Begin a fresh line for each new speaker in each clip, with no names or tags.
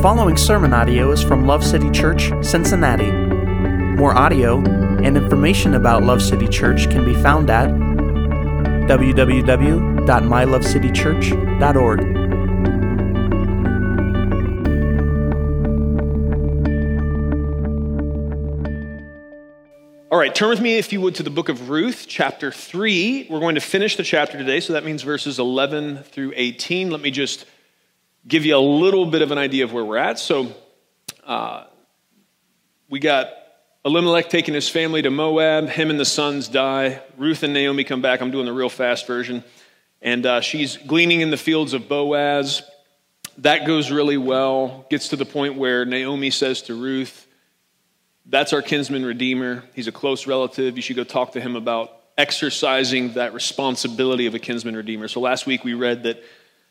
following sermon audio is from Love City Church, Cincinnati. More audio and information about Love City Church can be found at www.mylovecitychurch.org.
All right, turn with me, if you would, to the book of Ruth, chapter 3. We're going to finish the chapter today, so that means verses 11 through 18. Let me just give you a little bit of an idea of where we're at. So, uh, we got Elimelech taking his family to Moab. Him and the sons die. Ruth and Naomi come back. I'm doing the real fast version. And uh, she's gleaning in the fields of Boaz. That goes really well. Gets to the point where Naomi says to Ruth, that's our kinsman redeemer. He's a close relative. You should go talk to him about exercising that responsibility of a kinsman redeemer. So last week we read that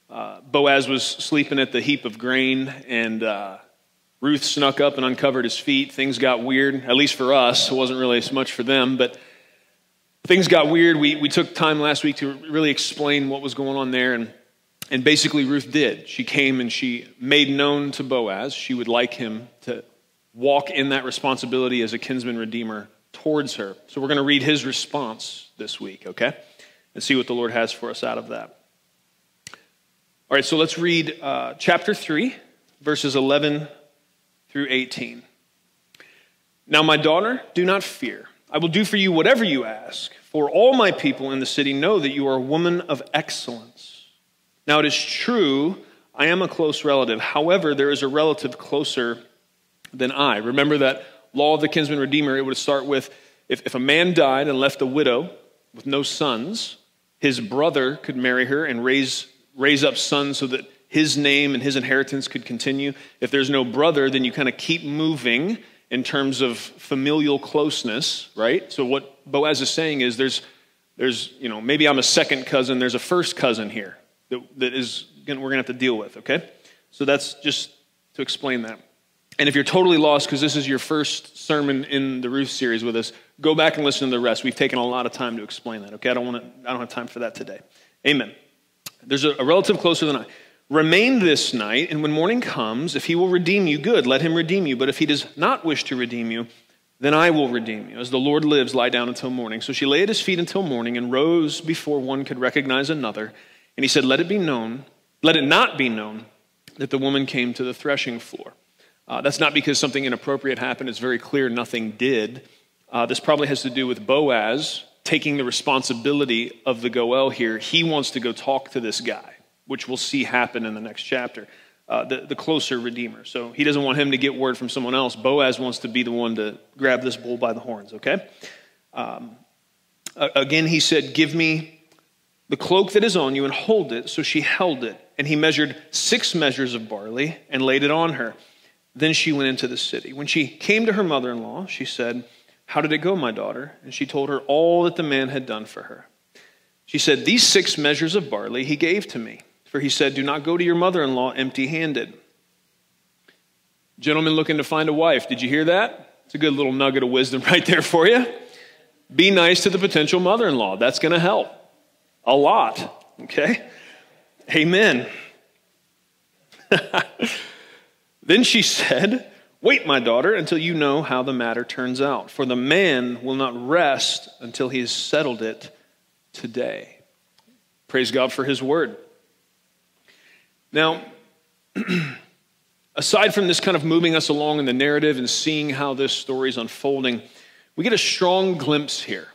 uh, Boaz was sleeping at the heap of grain, and uh, Ruth snuck up and uncovered his feet. Things got weird, at least for us. It wasn't really as much for them, but things got weird. We, we took time last week to really explain what was going on there, and, and basically Ruth did. She came and she made known to Boaz she would like him to walk in that responsibility as a kinsman redeemer towards her. So we're going to read his response this week, okay? And see what the Lord has for us out of that. All right, so let's read uh, chapter 3, verses 11 through 18. Now, my daughter, do not fear. I will do for you whatever you ask, for all my people in the city know that you are a woman of excellence. Now, it is true, I am a close relative. However, there is a relative closer than I. Remember that law of the kinsman redeemer, it would start with if, if a man died and left a widow with no sons, his brother could marry her and raise, raise up sons so that his name and his inheritance could continue. If there's no brother, then you kind of keep moving in terms of familial closeness, right? So what Boaz is saying is there's, there's you know, maybe I'm a second cousin, there's a first cousin here that, that is, we're going to have to deal with, okay? So that's just to explain that. And if you're totally lost because this is your first sermon in the Ruth series with us, go back and listen to the rest. We've taken a lot of time to explain that. Okay, I don't want to. I don't have time for that today. Amen. There's a, relative closer than I. Remain this night, and when morning comes, if he will redeem you, good, let him redeem you. But if he does not wish to redeem you, then I will redeem you. As the Lord lives, lie down until morning. So she lay at his feet until morning and rose before one could recognize another. And he said, Let it be known, let it not be known that the woman came to the threshing floor. Uh, that's not because something inappropriate happened. It's very clear nothing did. Uh, this probably has to do with Boaz taking the responsibility of the Goel here. He wants to go talk to this guy, which we'll see happen in the next chapter, uh, the, the closer Redeemer. So he doesn't want him to get word from someone else. Boaz wants to be the one to grab this bull by the horns, okay? Um, again, he said, Give me the cloak that is on you and hold it. So she held it. And he measured six measures of barley and laid it on her. Then she went into the city. When she came to her mother in law, she said, How did it go, my daughter? And she told her all that the man had done for her. She said, These six measures of barley he gave to me. For he said, Do not go to your mother in law empty handed. Gentlemen looking to find a wife, did you hear that? It's a good little nugget of wisdom right there for you. Be nice to the potential mother in law. That's going to help a lot. Okay? Amen. Then she said, Wait, my daughter, until you know how the matter turns out, for the man will not rest until he has settled it today. Praise God for his word. Now, aside from this kind of moving us along in the narrative and seeing how this story is unfolding, we get a strong glimpse here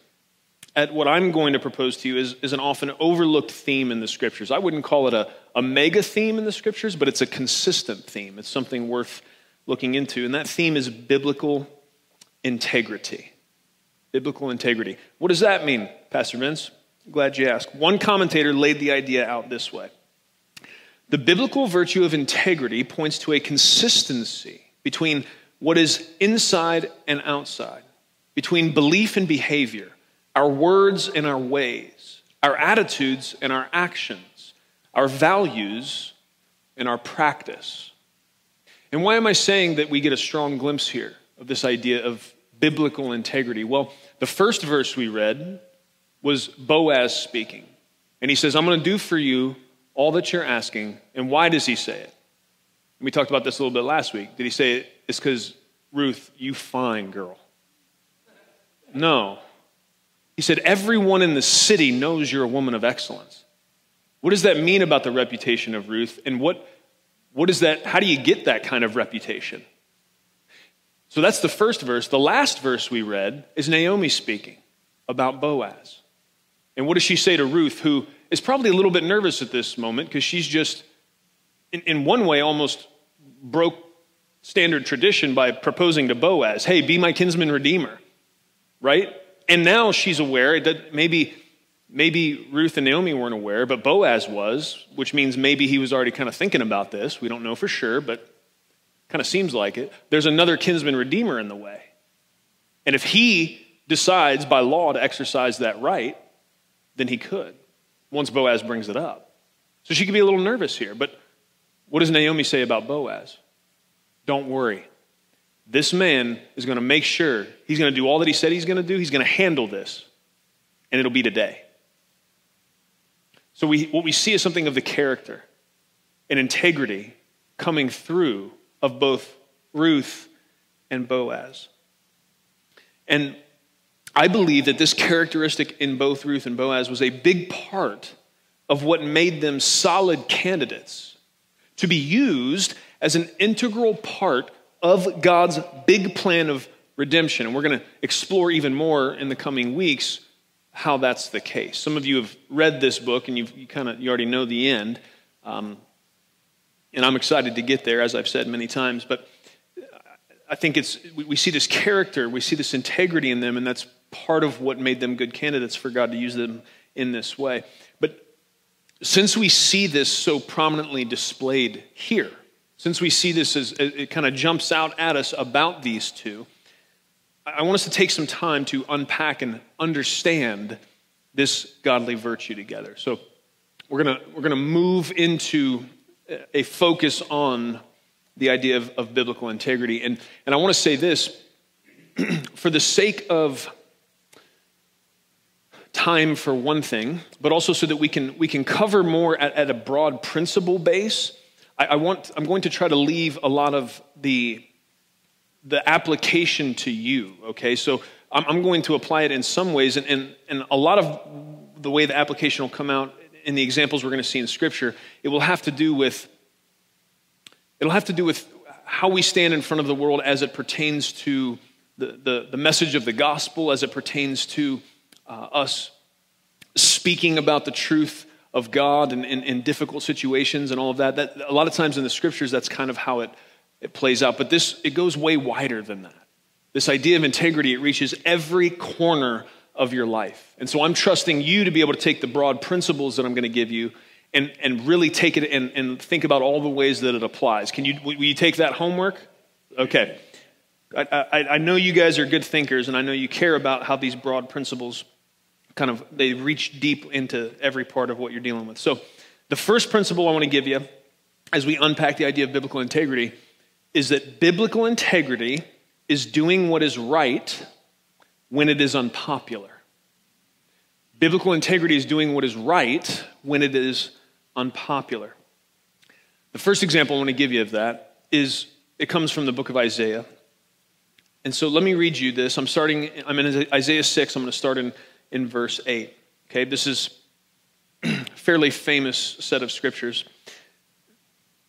at what I'm going to propose to you is, is an often overlooked theme in the scriptures. I wouldn't call it a, a mega theme in the scriptures, but it's a consistent theme. It's something worth looking into. And that theme is biblical integrity. Biblical integrity. What does that mean, Pastor Vince? Glad you asked. One commentator laid the idea out this way The biblical virtue of integrity points to a consistency between what is inside and outside, between belief and behavior our words and our ways, our attitudes and our actions, our values and our practice. And why am I saying that we get a strong glimpse here of this idea of biblical integrity? Well, the first verse we read was Boaz speaking. And he says, I'm going to do for you all that you're asking. And why does he say it? We talked about this a little bit last week. Did he say it? it's because, Ruth, you fine girl? No. He said, everyone in the city knows you're a woman of excellence. What does that mean about the reputation of Ruth? And what, what is that, how do you get that kind of reputation? So that's the first verse. The last verse we read is Naomi speaking about Boaz. And what does she say to Ruth, who is probably a little bit nervous at this moment because she's just, in, in one way, almost broke standard tradition by proposing to Boaz, hey, be my kinsman redeemer, right? And now she's aware that maybe, maybe Ruth and Naomi weren't aware, but Boaz was, which means maybe he was already kind of thinking about this. We don't know for sure, but kind of seems like it. There's another kinsman redeemer in the way. And if he decides by law to exercise that right, then he could once Boaz brings it up. So she could be a little nervous here. But what does Naomi say about Boaz? Don't worry. This man is going to make sure he's going to do all that he said he's going to do. He's going to handle this, and it'll be today. So, we, what we see is something of the character and integrity coming through of both Ruth and Boaz. And I believe that this characteristic in both Ruth and Boaz was a big part of what made them solid candidates to be used as an integral part of God's big plan of redemption. And we're going to explore even more in the coming weeks how that's the case. Some of you have read this book and you've, you kind of you already know the end. Um, and I'm excited to get there, as I've said many times. But I think it's we, we see this character, we see this integrity in them, and that's part of what made them good candidates for God to use them in this way. But since we see this so prominently displayed here, since we see this as it kind of jumps out at us about these two, I want us to take some time to unpack and understand this godly virtue together. So we're going we're to move into a focus on the idea of, of biblical integrity. And, and I want to say this for the sake of time for one thing, but also so that we can, we can cover more at, at a broad principle base. I, I, want, I'm going to try to leave a lot of the, the application to you, okay? So I'm, I'm going to apply it in some ways, and, and, and a lot of the way the application will come out in the examples we're going to see in Scripture, it will have to do with it'll have to do with how we stand in front of the world as it pertains to the, the, the message of the gospel, as it pertains to uh, us speaking about the truth of God in, difficult situations and all of that. that. A lot of times in the scriptures, that's kind of how it, it plays out. But this, it goes way wider than that. This idea of integrity, it reaches every corner of your life. And so I'm trusting you to be able to take the broad principles that I'm going to give you and, and really take it and, and think about all the ways that it applies. Can you, will you take that homework? Okay. I, I, I know you guys are good thinkers, and I know you care about how these broad principles kind of they reach deep into every part of what you're dealing with. So, the first principle I want to give you as we unpack the idea of biblical integrity is that biblical integrity is doing what is right when it is unpopular. Biblical integrity is doing what is right when it is unpopular. The first example I want to give you of that is it comes from the book of Isaiah. And so let me read you this. I'm starting, I'm in Isaiah 6. I'm going to start in, in verse 8. Okay, this is a fairly famous set of scriptures.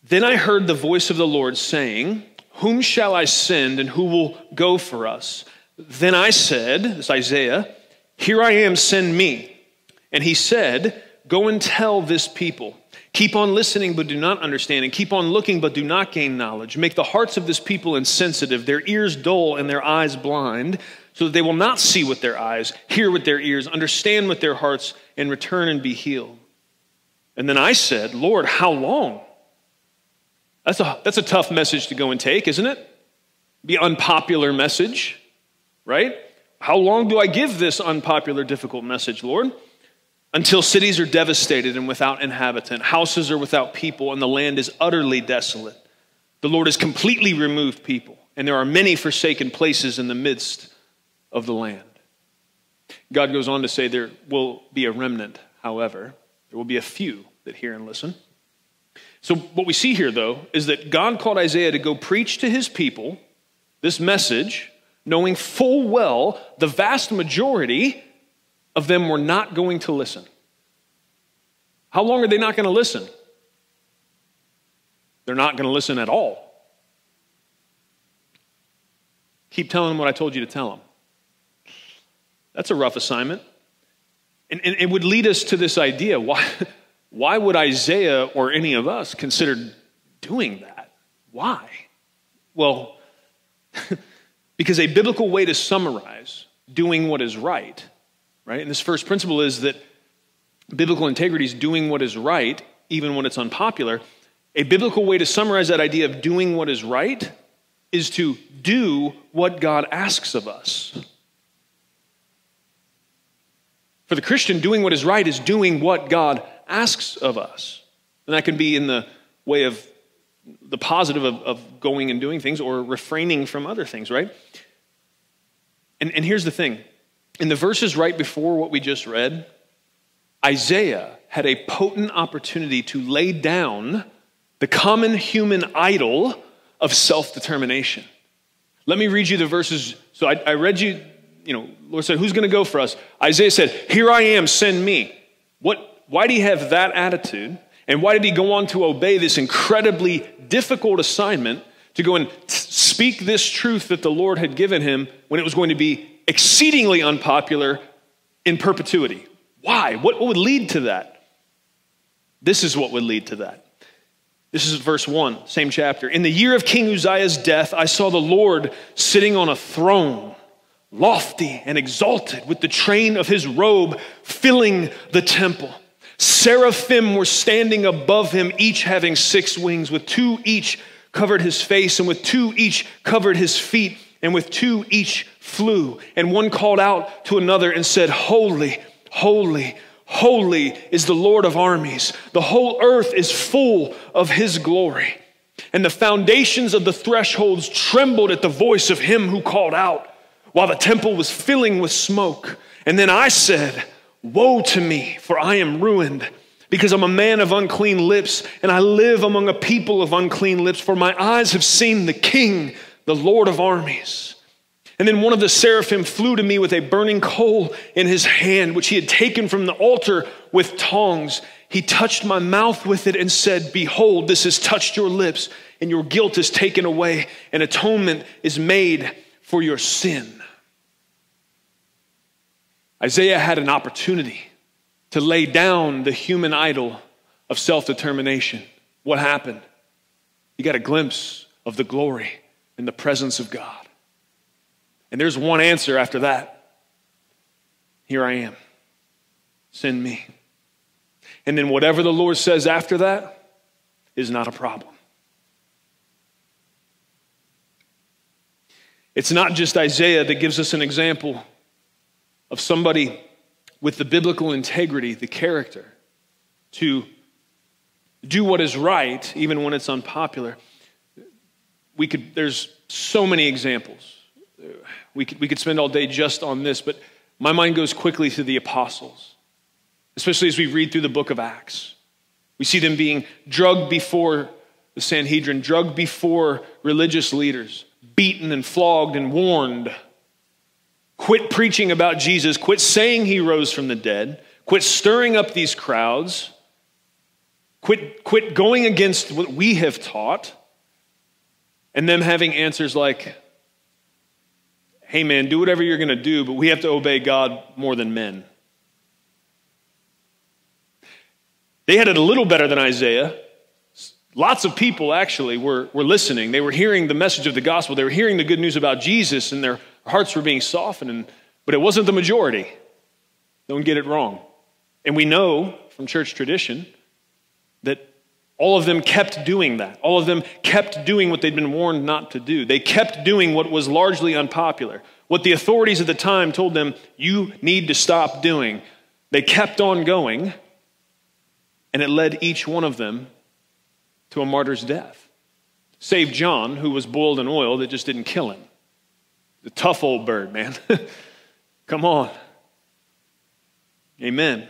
Then I heard the voice of the Lord saying, Whom shall I send and who will go for us? Then I said, this Isaiah, Here I am, send me. And he said, Go and tell this people. Keep on listening, but do not understand, and keep on looking, but do not gain knowledge. Make the hearts of this people insensitive, their ears dull, and their eyes blind, so that they will not see with their eyes, hear with their ears, understand with their hearts, and return and be healed. And then I said, Lord, how long? That's a, that's a tough message to go and take, isn't it? Be unpopular message, right? How long do I give this unpopular, difficult message, Lord? until cities are devastated and without inhabitant, houses are without people, and the land is utterly desolate. The Lord has completely removed people, and there are many forsaken places in the midst of the land. God goes on to say there will be a remnant, however, there will be a few that hear and listen. So, what we see here, though, is that God called Isaiah to go preach to his people this message, knowing full well the vast majority of them were not going to listen. How long are they not going to listen? They're not going to listen at all. Keep telling them what I told you to tell them. That's a rough assignment. And, and it would lead us to this idea why, why would Isaiah or any of us consider doing that? Why? Well, because a biblical way to summarize doing what is right, right? And this first principle is that biblical integrity is doing what is right, even when it's unpopular. A biblical way to summarize that idea of doing what is right is to do what God asks of us. For the Christian, doing what is right is doing what God asks of us. And that can be in the way of the positive of, of going and doing things or refraining from other things, right? And, and here's the thing in the verses right before what we just read, Isaiah had a potent opportunity to lay down the common human idol of self determination. Let me read you the verses. So I, I read you, you know, Lord said, Who's going to go for us? Isaiah said, Here I am, send me. What, why did he have that attitude? And why did he go on to obey this incredibly difficult assignment to go and speak this truth that the Lord had given him when it was going to be exceedingly unpopular in perpetuity? Why? What, what would lead to that? This is what would lead to that. This is verse 1, same chapter. In the year of King Uzziah's death, I saw the Lord sitting on a throne, lofty and exalted, with the train of his robe filling the temple. Seraphim were standing above him, each having six wings. With two each covered his face, and with two each covered his feet, and with two each flew. And one called out to another and said, Holy, holy, Holy is the Lord of armies. The whole earth is full of his glory. And the foundations of the thresholds trembled at the voice of him who called out, while the temple was filling with smoke. And then I said, Woe to me, for I am ruined, because I'm a man of unclean lips, and I live among a people of unclean lips, for my eyes have seen the King, the Lord of armies. And then one of the seraphim flew to me with a burning coal in his hand, which he had taken from the altar with tongs. He touched my mouth with it and said, Behold, this has touched your lips, and your guilt is taken away, and atonement is made for your sin. Isaiah had an opportunity to lay down the human idol of self determination. What happened? He got a glimpse of the glory and the presence of God. And there's one answer after that Here I am. Send me. And then whatever the Lord says after that is not a problem. It's not just Isaiah that gives us an example of somebody with the biblical integrity, the character, to do what is right, even when it's unpopular. We could, there's so many examples we could, we could spend all day just on this, but my mind goes quickly to the apostles, especially as we read through the book of Acts. We see them being drugged before the Sanhedrin, drugged before religious leaders, beaten and flogged and warned. Quit preaching about Jesus, quit saying he rose from the dead, quit stirring up these crowds, quit, quit going against what we have taught, and them having answers like, hey man, do whatever you're going to do, but we have to obey God more than men. They had it a little better than Isaiah. Lots of people actually were, were listening. They were hearing the message of the gospel. They were hearing the good news about Jesus, and their hearts were being softened. But it wasn't the majority. Don't get it wrong. And we know from church tradition that all of them kept doing that. All of them kept doing what they'd been warned not to do. They kept doing what was largely unpopular. What the authorities at the time told them, you need to stop doing. They kept on going, and it led each one of them to a martyr's death. Save John, who was boiled in oil that just didn't kill him. The tough old bird, man. Come on. Amen.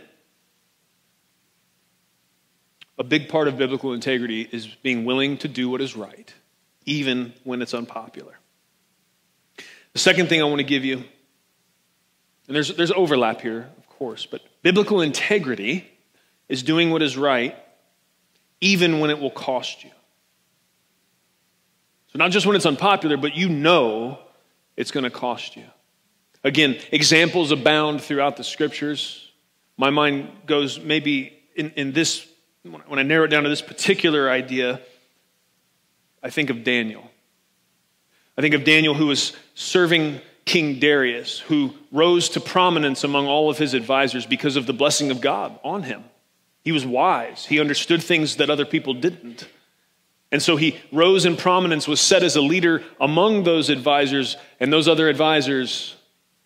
a big part of biblical integrity is being willing to do what is right, even when it's unpopular. The second thing I want to give you, and there's, there's overlap here, of course, but biblical integrity is doing what is right, even when it will cost you. So, not just when it's unpopular, but you know it's going to cost you. Again, examples abound throughout the scriptures. My mind goes maybe in, in this, when I narrow it down to this particular idea, I think of Daniel. I think of Daniel who was serving King Darius, who rose to prominence among all of his advisors because of the blessing of God on him. He was wise, he understood things that other people didn't. And so he rose in prominence, was set as a leader among those advisors, and those other advisors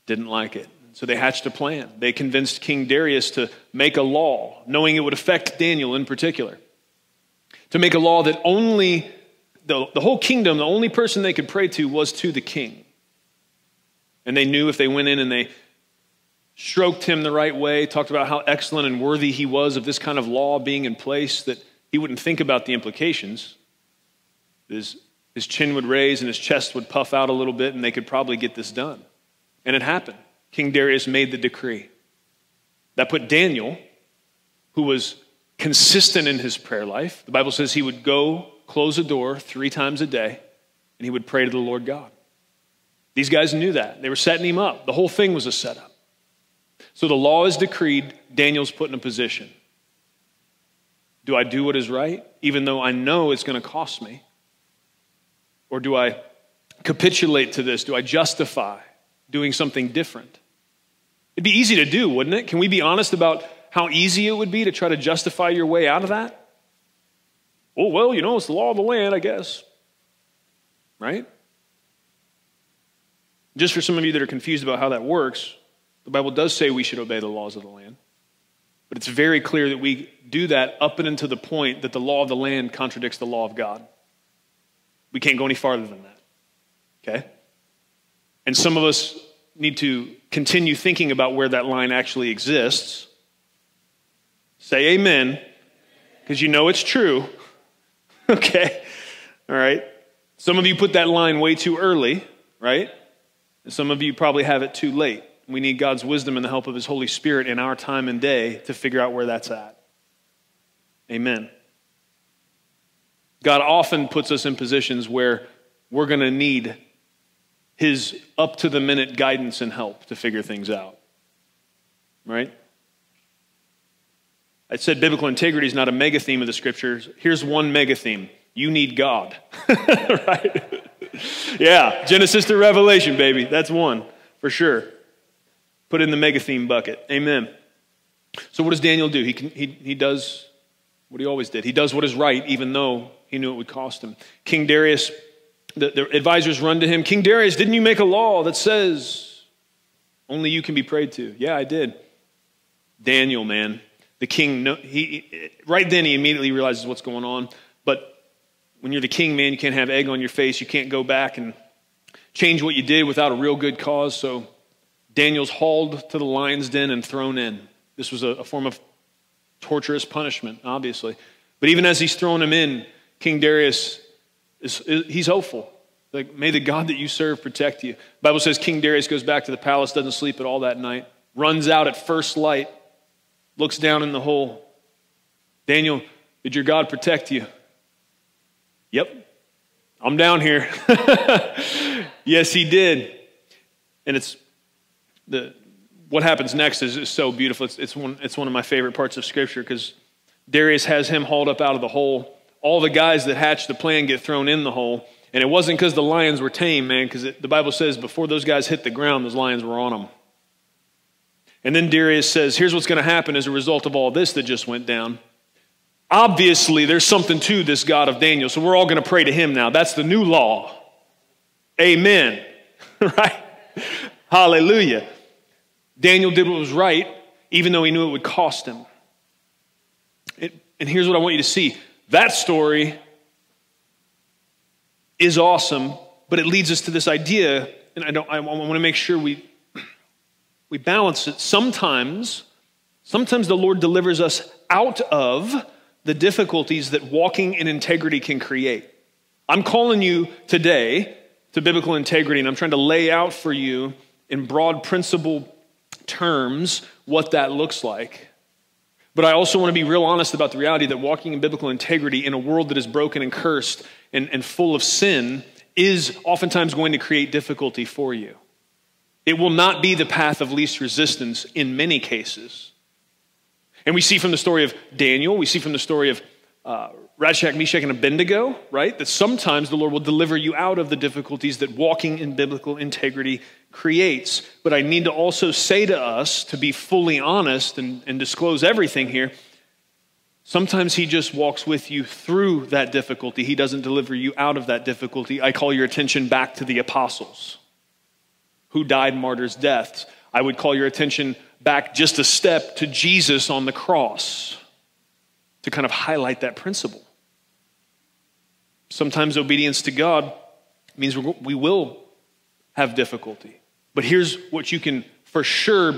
didn't like it. So they hatched a plan. They convinced King Darius to make a law, knowing it would affect Daniel in particular, to make a law that only the, the whole kingdom, the only person they could pray to was to the king. And they knew if they went in and they stroked him the right way, talked about how excellent and worthy he was of this kind of law being in place, that he wouldn't think about the implications. His, his chin would raise and his chest would puff out a little bit, and they could probably get this done. And it happened. King Darius made the decree. That put Daniel, who was consistent in his prayer life, the Bible says he would go close a door three times a day, and he would pray to the Lord God. These guys knew that. They were setting him up. The whole thing was a setup. So the law is decreed, Daniel's put in a position. Do I do what is right, even though I know it's going to cost me? Or do I capitulate to this? Do I justify doing something different? It'd be easy to do, wouldn't it? Can we be honest about how easy it would be to try to justify your way out of that? Oh, well, you know, it's the law of the land, I guess. Right? Just for some of you that are confused about how that works, the Bible does say we should obey the laws of the land. But it's very clear that we do that up and until the point that the law of the land contradicts the law of God. We can't go any farther than that. Okay? And some of us need to continue thinking about where that line actually exists. Say amen, because you know it's true. okay? All right? Some of you put that line way too early, right? And some of you probably have it too late. We need God's wisdom and the help of His Holy Spirit in our time and day to figure out where that's at. Amen. God often puts us in positions where we're going to need His up to the minute guidance and help to figure things out. Right? I said biblical integrity is not a mega theme of the scriptures. Here's one mega theme you need God. right? yeah, Genesis to Revelation, baby. That's one for sure. Put in the mega theme bucket. Amen. So, what does Daniel do? He, can, he, he does what he always did. He does what is right, even though he knew it would cost him. King Darius, the, the advisors run to him King Darius, didn't you make a law that says only you can be prayed to? Yeah, I did. Daniel, man, the king, he, right then he immediately realizes what's going on. But when you're the king, man, you can't have egg on your face. You can't go back and change what you did without a real good cause. So Daniel's hauled to the lion's den and thrown in. This was a, a form of torturous punishment, obviously. But even as he's thrown him in, King Darius is, is he's hopeful. Like, may the God that you serve protect you. The Bible says King Darius goes back to the palace, doesn't sleep at all that night, runs out at first light, looks down in the hole. Daniel, did your God protect you? Yep, I'm down here. yes, he did. And it's the, what happens next is, is so beautiful. It's, it's, one, it's one of my favorite parts of Scripture because Darius has him hauled up out of the hole. All the guys that hatched the plan get thrown in the hole. And it wasn't because the lions were tame, man, because the Bible says before those guys hit the ground, those lions were on them. And then Darius says, here's what's going to happen as a result of all this that just went down. Obviously, there's something to this God of Daniel, so we're all going to pray to him now. That's the new law. Amen. right? Hallelujah. Daniel did what was right, even though he knew it would cost him. It, and here's what I want you to see that story is awesome, but it leads us to this idea, and I, don't, I want to make sure we, we balance it. Sometimes, sometimes the Lord delivers us out of the difficulties that walking in integrity can create. I'm calling you today to biblical integrity, and I'm trying to lay out for you in broad principle terms what that looks like. But I also want to be real honest about the reality that walking in biblical integrity in a world that is broken and cursed and, and full of sin is oftentimes going to create difficulty for you. It will not be the path of least resistance in many cases. And we see from the story of Daniel, we see from the story of uh, Shadrach, Meshach, and Abednego, right, that sometimes the Lord will deliver you out of the difficulties that walking in biblical integrity creates. But I need to also say to us, to be fully honest and, and disclose everything here, sometimes He just walks with you through that difficulty. He doesn't deliver you out of that difficulty. I call your attention back to the apostles who died martyrs' deaths. I would call your attention back just a step to Jesus on the cross to kind of highlight that principle. Sometimes obedience to God means we will have difficulty. But here's what you can for sure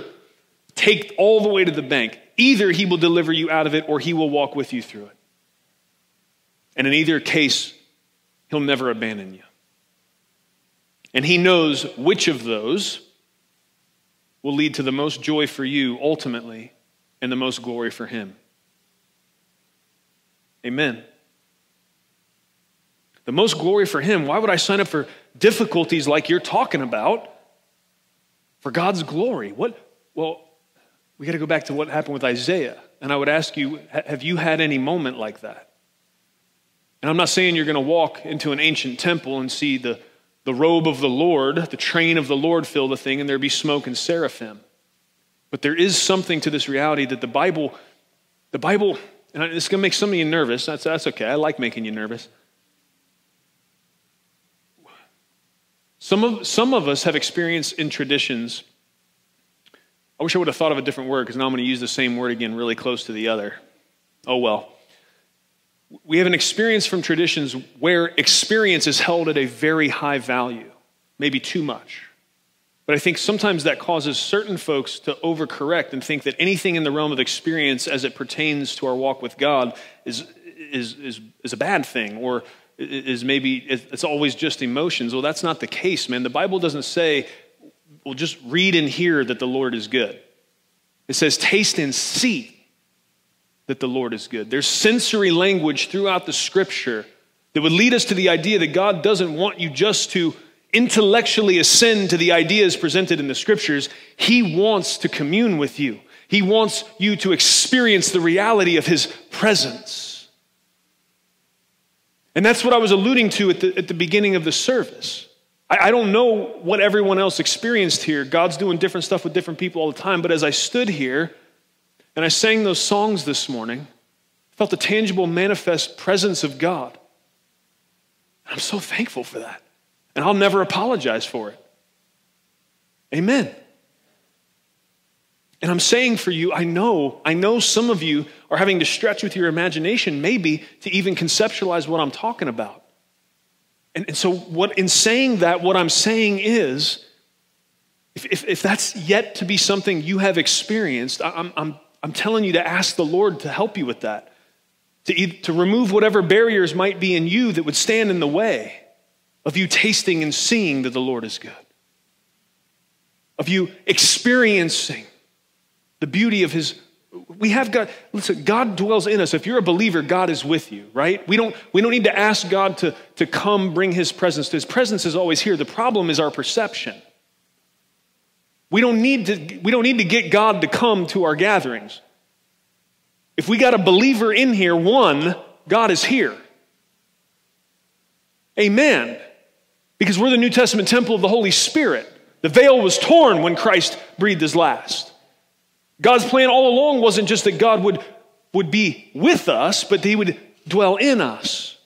take all the way to the bank. Either he will deliver you out of it or he will walk with you through it. And in either case, he'll never abandon you. And he knows which of those will lead to the most joy for you ultimately and the most glory for him. Amen. The most glory for him. Why would I sign up for difficulties like you're talking about for God's glory? What? Well, we got to go back to what happened with Isaiah. And I would ask you, have you had any moment like that? And I'm not saying you're going to walk into an ancient temple and see the the robe of the Lord, the train of the Lord fill the thing, and there be smoke and seraphim. But there is something to this reality that the Bible, the Bible, and it's going to make some of you nervous. That's, that's okay. I like making you nervous. Some of, some of us have experienced in traditions. I wish I would have thought of a different word because now I'm going to use the same word again, really close to the other. Oh well we have an experience from traditions where experience is held at a very high value, maybe too much. But I think sometimes that causes certain folks to overcorrect and think that anything in the realm of experience as it pertains to our walk with God is, is, is, is a bad thing or is maybe it's always just emotions. Well, that's not the case, man. The Bible doesn't say, well, just read and hear that the Lord is good. It says, taste and see that the Lord is good. There's sensory language throughout the scripture that would lead us to the idea that God doesn't want you just to intellectually ascend to the ideas presented in the scriptures. He wants to commune with you, He wants you to experience the reality of His presence. And that's what I was alluding to at the, at the beginning of the service. I, I don't know what everyone else experienced here. God's doing different stuff with different people all the time. But as I stood here, and I sang those songs this morning, I felt the tangible, manifest presence of God. I'm so thankful for that. And I'll never apologize for it. Amen. And I'm saying for you, I know, I know some of you are having to stretch with your imagination, maybe, to even conceptualize what I'm talking about. And, and so, what in saying that, what I'm saying is, if, if, if that's yet to be something you have experienced, I'm, I'm I'm telling you to ask the Lord to help you with that, to, to remove whatever barriers might be in you that would stand in the way of you tasting and seeing that the Lord is good, of you experiencing the beauty of His. We have God, listen, God dwells in us. If you're a believer, God is with you, right? We don't, we don't need to ask God to, to come bring His presence. His presence is always here. The problem is our perception. We don't need to, we don't need to get God to come to our gatherings. If we got a believer in here, one, God is here. Amen. Because we're the New Testament temple of the Holy Spirit. The veil was torn when Christ breathed his last. God's plan all along wasn't just that God would, would be with us, but that he would dwell in us.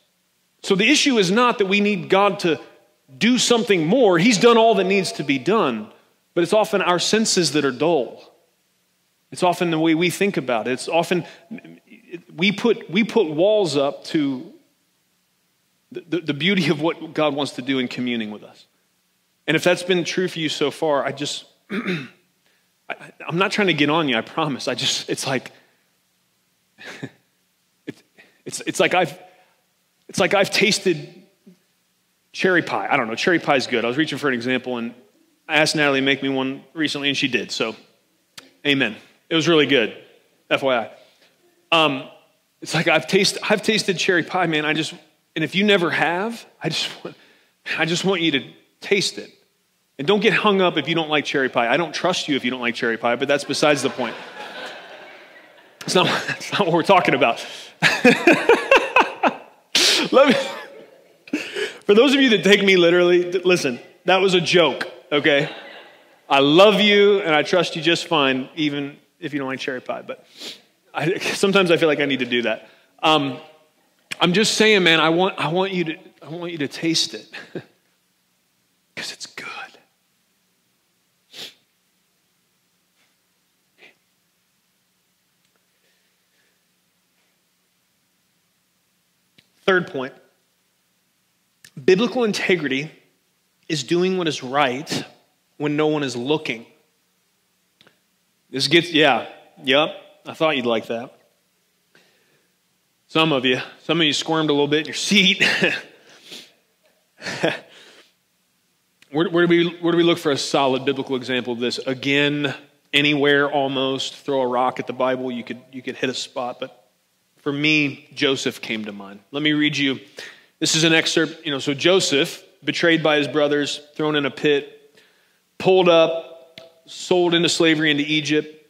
So the issue is not that we need God to do something more. He's done all that needs to be done. But it's often our senses that are dull. It's often the way we think about it. It's often we put, we put walls up to the, the, the beauty of what God wants to do in communing with us. And if that's been true for you so far, I just, I, I'm not trying to get on you, I promise. I just, it's like, it's, It's, it's like I've it's like I've tasted cherry pie. I don't know, cherry pie is good. I was reaching for an example and I asked Natalie to make me one recently and she did. So amen. It was really good. FYI. Um, it's like I've tasted I've tasted cherry pie, man. I just and if you never have, I just want, I just want you to taste it. And don't get hung up if you don't like cherry pie. I don't trust you if you don't like cherry pie, but that's besides the point. It's not, that's not what we're talking about. Me, for those of you that take me literally, listen, that was a joke, okay? I love you and I trust you just fine, even if you don't like cherry pie. But I, sometimes I feel like I need to do that. Um, I'm just saying, man, I want, I want you to, I want you to taste it because it's good. Third point biblical integrity is doing what is right when no one is looking. This gets, yeah, yep, I thought you'd like that. Some of you, some of you squirmed a little bit in your seat. where, where, do we, where do we look for a solid biblical example of this? Again, anywhere almost, throw a rock at the Bible, you could, you could hit a spot, but for me, Joseph came to mind. Let me read you. This is an excerpt, you know, so Joseph, betrayed by his brothers, thrown in a pit, pulled up, sold into slavery into Egypt,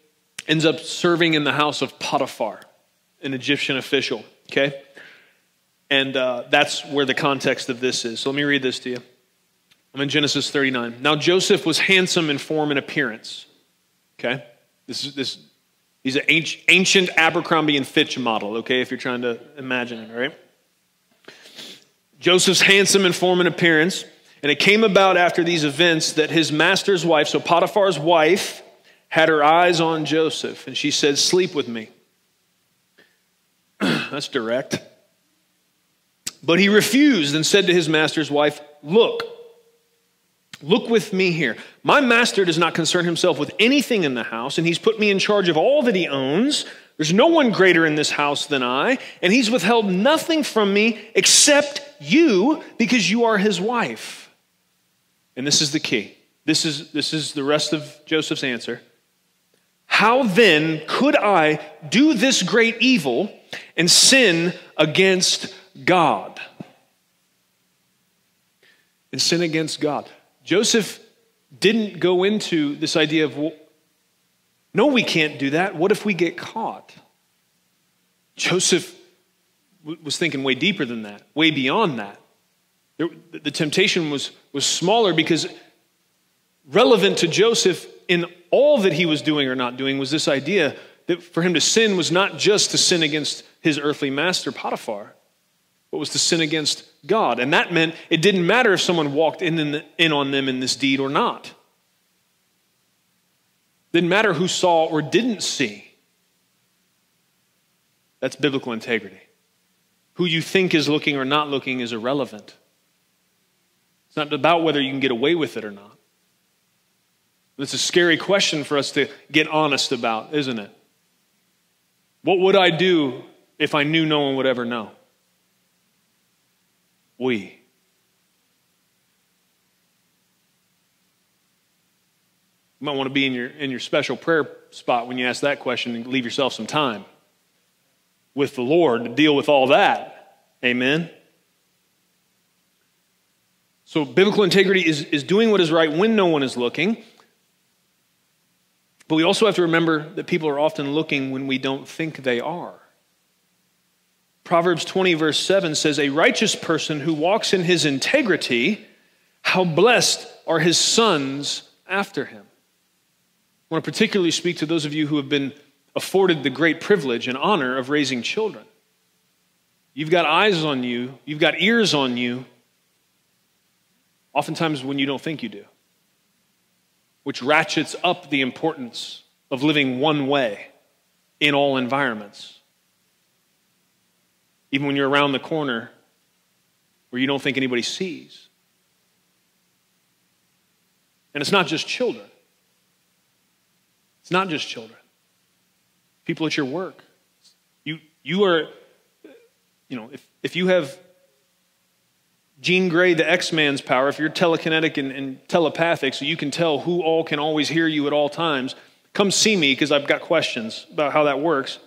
ends up serving in the house of Potiphar, an Egyptian official, okay? And uh, that's where the context of this is. So let me read this to you. I'm in Genesis 39. Now Joseph was handsome in form and appearance. Okay? This is this He's an ancient Abercrombie and Fitch model, okay, if you're trying to imagine it, right? Joseph's handsome in form and appearance, and it came about after these events that his master's wife, so Potiphar's wife, had her eyes on Joseph, and she said, Sleep with me. That's direct. But he refused and said to his master's wife, Look, Look with me here. My master does not concern himself with anything in the house, and he's put me in charge of all that he owns. There's no one greater in this house than I, and he's withheld nothing from me except you because you are his wife. And this is the key. This is, this is the rest of Joseph's answer. How then could I do this great evil and sin against God? And sin against God. Joseph didn't go into this idea of, well, no, we can't do that. What if we get caught? Joseph was thinking way deeper than that, way beyond that. The temptation was, was smaller because relevant to Joseph in all that he was doing or not doing was this idea that for him to sin was not just to sin against his earthly master, Potiphar, but was to sin against God. And that meant it didn't matter if someone walked in, in, the, in on them in this deed or not. Didn't matter who saw or didn't see. That's biblical integrity. Who you think is looking or not looking is irrelevant. It's not about whether you can get away with it or not. It's a scary question for us to get honest about, isn't it? What would I do if I knew no one would ever know? We. You might want to be in your, in your special prayer spot when you ask that question and leave yourself some time with the Lord to deal with all that. Amen. So, biblical integrity is, is doing what is right when no one is looking. But we also have to remember that people are often looking when we don't think they are. Proverbs 20, verse 7 says, A righteous person who walks in his integrity, how blessed are his sons after him. I want to particularly speak to those of you who have been afforded the great privilege and honor of raising children. You've got eyes on you, you've got ears on you, oftentimes when you don't think you do, which ratchets up the importance of living one way in all environments even when you're around the corner where you don't think anybody sees. And it's not just children. It's not just children. People at your work. You, you are, you know, if, if you have Jean Grey, the X Man's power, if you're telekinetic and, and telepathic, so you can tell who all can always hear you at all times, come see me because I've got questions about how that works.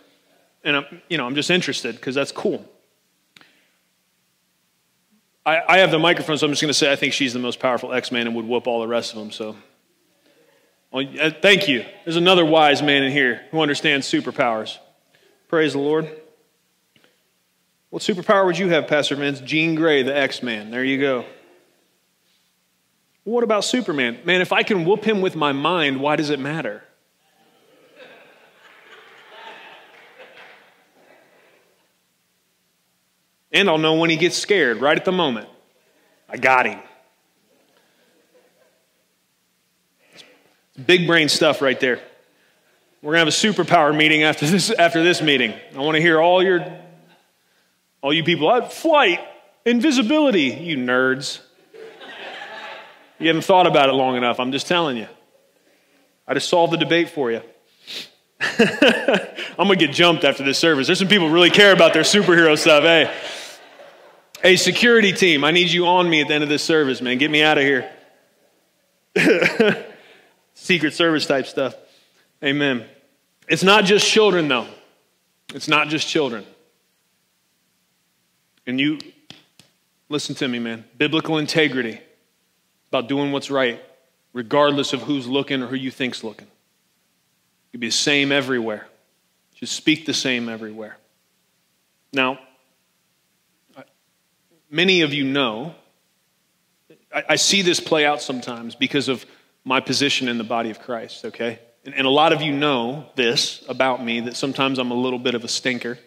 And I'm, you know, I'm just interested because that's cool. I, I have the microphone, so I'm just going to say I think she's the most powerful X Man and would whoop all the rest of them. So, well, uh, thank you. There's another wise man in here who understands superpowers. Praise the Lord. What superpower would you have, Pastor Vince? Jean Grey, the X Man. There you go. What about Superman? Man, if I can whoop him with my mind, why does it matter? And I'll know when he gets scared right at the moment. I got him. Big brain stuff right there. We're going to have a superpower meeting after this, after this meeting. I want to hear all your all you people, flight, invisibility, you nerds. You haven't thought about it long enough. I'm just telling you. I just solved the debate for you. I'm to get jumped after this service. There's some people really care about their superhero stuff. Hey, hey, security team, I need you on me at the end of this service, man. Get me out of here. Secret service type stuff. Amen. It's not just children, though. It's not just children. And you, listen to me, man. Biblical integrity about doing what's right, regardless of who's looking or who you think's looking. You be the same everywhere. Just speak the same everywhere. Now, many of you know, I, I, see this play out sometimes because of my position in the body of Christ, okay? And, and a lot of you know this about me that sometimes I'm a little bit of a stinker.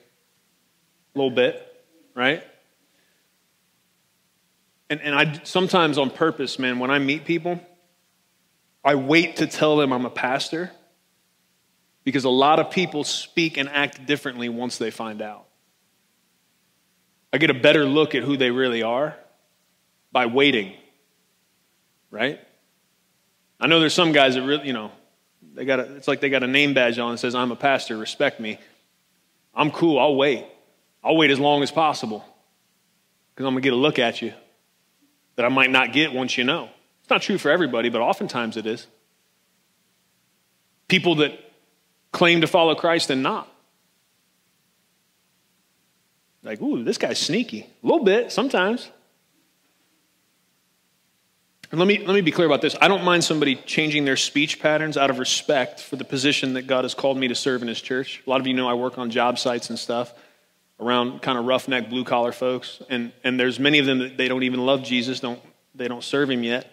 A little bit, right? And, and I sometimes on purpose, man, when I meet people, I wait to tell them I'm a pastor because a lot of people speak and act differently once they find out. I get a better look at who they really are by waiting, right? I know there's some guys that really, you know, they got a, it's like they got a name badge on that says, I'm a pastor, respect me. I'm cool, I'll wait. I'll wait as long as possible because I'm going to get a look at you that I might not get once you know. It's not true for everybody, but oftentimes it is. People that claim to follow Christ and not. Like, ooh, this guy's sneaky. A little bit, sometimes. And let me, let me be clear about this. I don't mind somebody changing their speech patterns out of respect for the position that God has called me to serve in His church. A lot of you know I work on job sites and stuff around kind of roughneck blue collar folks and, and there's many of them that they don't even love jesus don't they don't serve him yet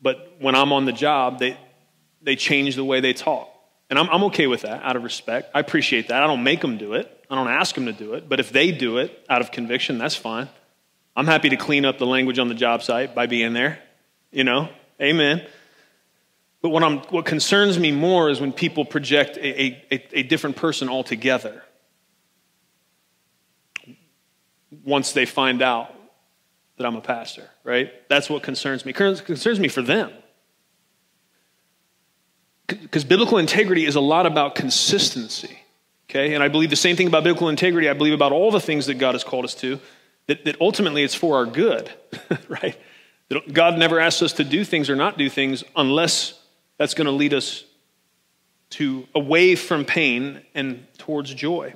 but when i'm on the job they they change the way they talk and I'm, I'm okay with that out of respect. I appreciate that. I don't make them do it. I don't ask them to do it. But if they do it out of conviction that's fine. I'm happy to clean up the language on the job site by being there you know? Amen. But what, I'm, what concerns me more is when people project a, a, a different person altogether. Once they find out that I'm a pastor, right? That's what concerns me. Concerns me for them. Because biblical integrity is a lot about consistency, okay? And I believe the same thing about biblical integrity. I believe about all the things that God has called us to, that, that ultimately it's for our good, right? That God never asks us to do things or not do things unless that's going to lead us to away from pain and towards joy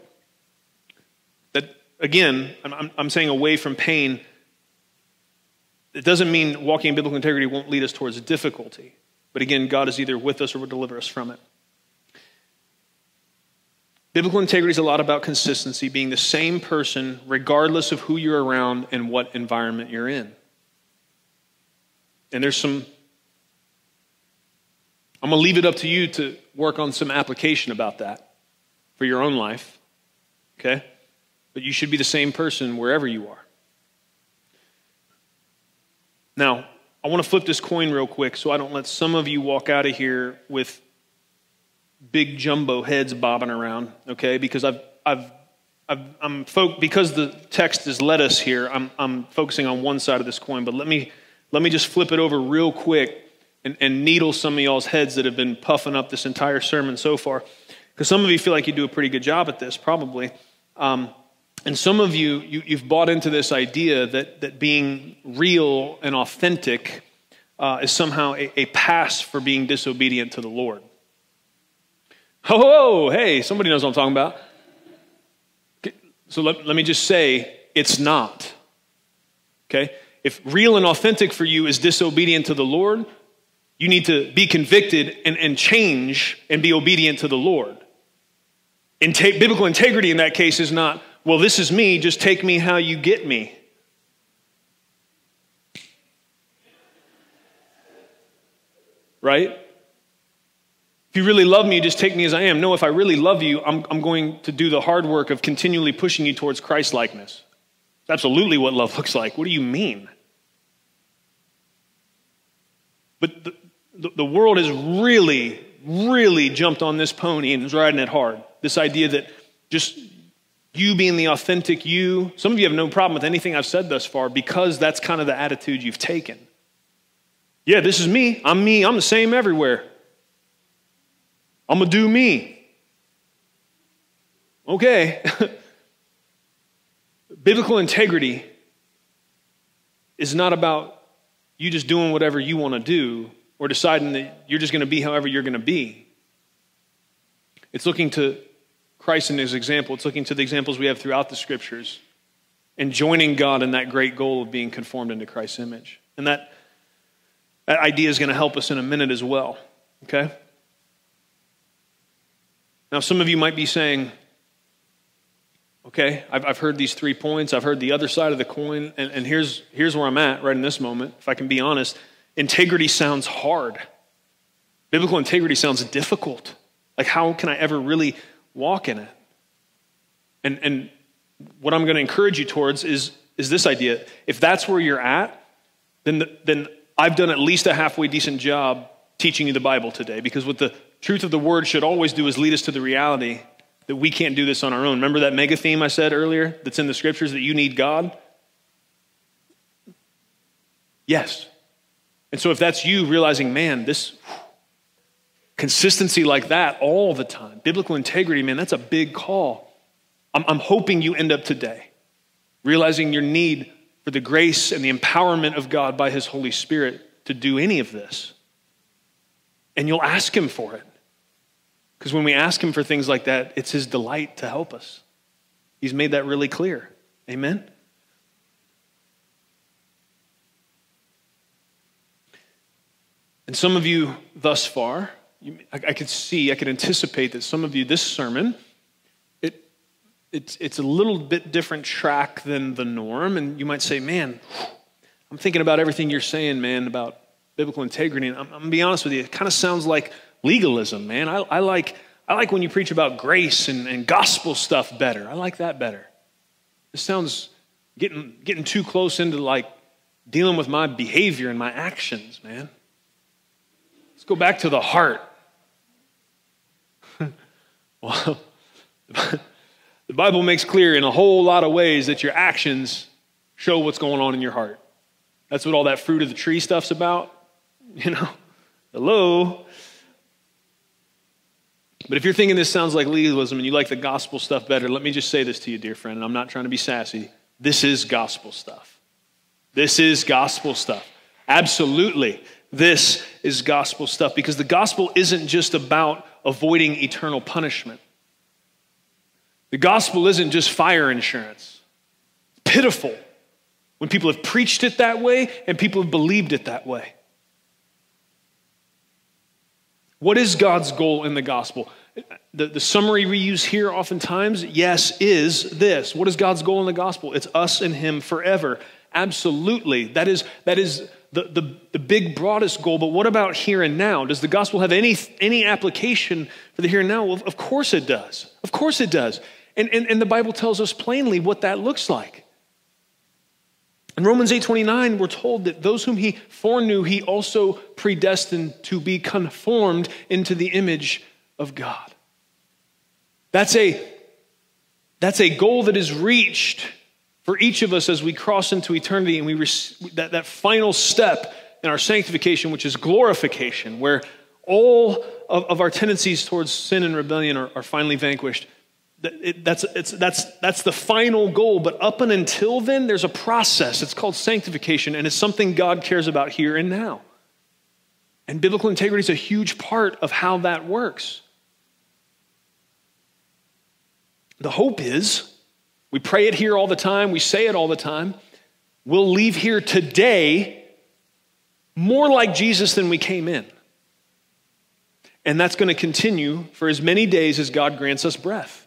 That, again, I'm, I'm saying away from pain. It doesn't mean walking in biblical integrity won't lead us towards difficulty. But again, God is either with us or will deliver us from it. Biblical integrity is a lot about consistency, being the same person regardless of who you're around and what environment you're in. And there's some, I'm going to leave it up to you to work on some application about that for your own life. Okay? but you should be the same person wherever you are. Now, I want to flip this coin real quick so I don't let some of you walk out of here with big jumbo heads bobbing around, okay? Because I've, I've, I've I'm fo- because the text has led us here, I'm, I'm focusing on one side of this coin, but let me, let me just flip it over real quick and, and needle some of y'all's heads that have been puffing up this entire sermon so far. Because some of you feel like you do a pretty good job at this, probably. Um, And some of you, you have bought into this idea that, that being real and authentic uh, is somehow a, a, pass for being disobedient to the Lord. Oh, hey, somebody knows what I'm talking about. So let, let me just say, it's not. Okay? If real and authentic for you is disobedient to the Lord, you need to be convicted and, and change and be obedient to the Lord. Inte- biblical integrity in that case is not, well, this is me, just take me how you get me. Right? If you really love me, just take me as I am. No, if I really love you, I'm, I'm going to do the hard work of continually pushing you towards Christ likeness. Absolutely what love looks like. What do you mean? But the, the, the world has really, really jumped on this pony and is riding it hard. This idea that just you being the authentic you, some of you have no problem with anything I've said thus far because that's kind of the attitude you've taken. Yeah, this is me. I'm me. I'm the same everywhere. I'm going to do me. Okay. Biblical integrity is not about you just doing whatever you want to do or deciding that you're just going to be however you're going to be. It's looking to Christ in his example, it's looking to the examples we have throughout the scriptures and joining God in that great goal of being conformed into Christ's image. And that, that idea is going to help us in a minute as well. Okay? Now, some of you might be saying, okay, I've, I've heard these three points, I've heard the other side of the coin, and, and here's, here's where I'm at right in this moment, if I can be honest. Integrity sounds hard. Biblical integrity sounds difficult. Like, how can I ever really walk in it? And, and what I'm going to encourage you towards is, is this idea. If that's where you're at, then, the, then I've done at least a halfway decent job teaching you the Bible today because what the truth of the word should always do is lead us to the reality that we can't do this on our own. Remember that mega theme I said earlier that's in the scriptures that you need God? Yes. And so if that's you realizing, man, this consistency like that all the time, biblical integrity, man, that's a big call. I'm, I'm hoping you end up today realizing your need for the grace and the empowerment of God by His Holy Spirit to do any of this. And you'll ask Him for it. Because when we ask Him for things like that, it's His delight to help us. He's made that really clear. Amen? And some of you thus far, you, I, I, could see, I could anticipate that some of you, this sermon, it, it's, it's a little bit different track than the norm. And you might say, man, I'm thinking about everything you're saying, man, about biblical integrity. And I'm, I'm going to be honest with you, it kind of sounds like legalism, man. I, I, like, I like when you preach about grace and, and gospel stuff better. I like that better. This sounds getting, getting too close into like dealing with my behavior and my actions, man. Let's go back to the heart. Well, the Bible makes clear in a whole lot of ways that your actions show what's going on in your heart. That's what all that fruit of the tree stuff's about. You know, hello. But if you're thinking this sounds like legalism and you like the gospel stuff better, let me just say this to you, dear friend, and I'm not trying to be sassy. This is gospel stuff. This is gospel stuff. Absolutely. This is gospel stuff because the gospel isn't just about avoiding eternal punishment. The gospel isn't just fire insurance. It's pitiful when people have preached it that way and people have believed it that way. What is God's goal in the gospel? The, the summary we use here oftentimes, yes, is this. What is God's goal in the gospel? It's us and Him forever. Absolutely. That is, that is the, the, the big, broadest goal. But what about here and now? Does the gospel have any, any application for the here and now? Well, of course it does. Of course it does. And, and, and the Bible tells us plainly what that looks like. In Romans 8:29, we're told that those whom he foreknew, he also predestined to be conformed into the image of God. That's a, that's a goal that is reached for each of us as we cross into eternity and we that, that final step in our sanctification, which is glorification, where all of, of our tendencies towards sin and rebellion are, are finally vanquished. it, that's, that's, that's the final goal. But up and until then, there's a process. It's called sanctification, and it's something God cares about here and now. And biblical integrity is a huge part of how that works. The hope is we pray it here all the time, we say it all the time. We'll leave here today more like Jesus than we came in. And that's going to continue for as many days as God grants us breath.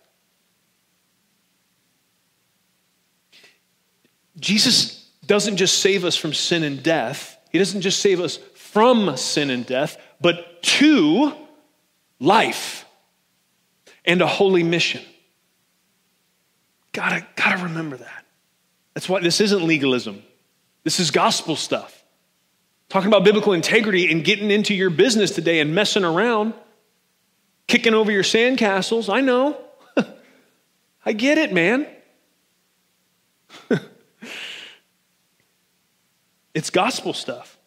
Jesus doesn't just save us from sin and death, He doesn't just save us from sin and death, but to life and a holy mission. Gotta, gotta remember that. That's why this isn't legalism. This is gospel stuff. Talking about biblical integrity and getting into your business today and messing around, kicking over your sandcastles. I know. I get it, man. it's gospel stuff.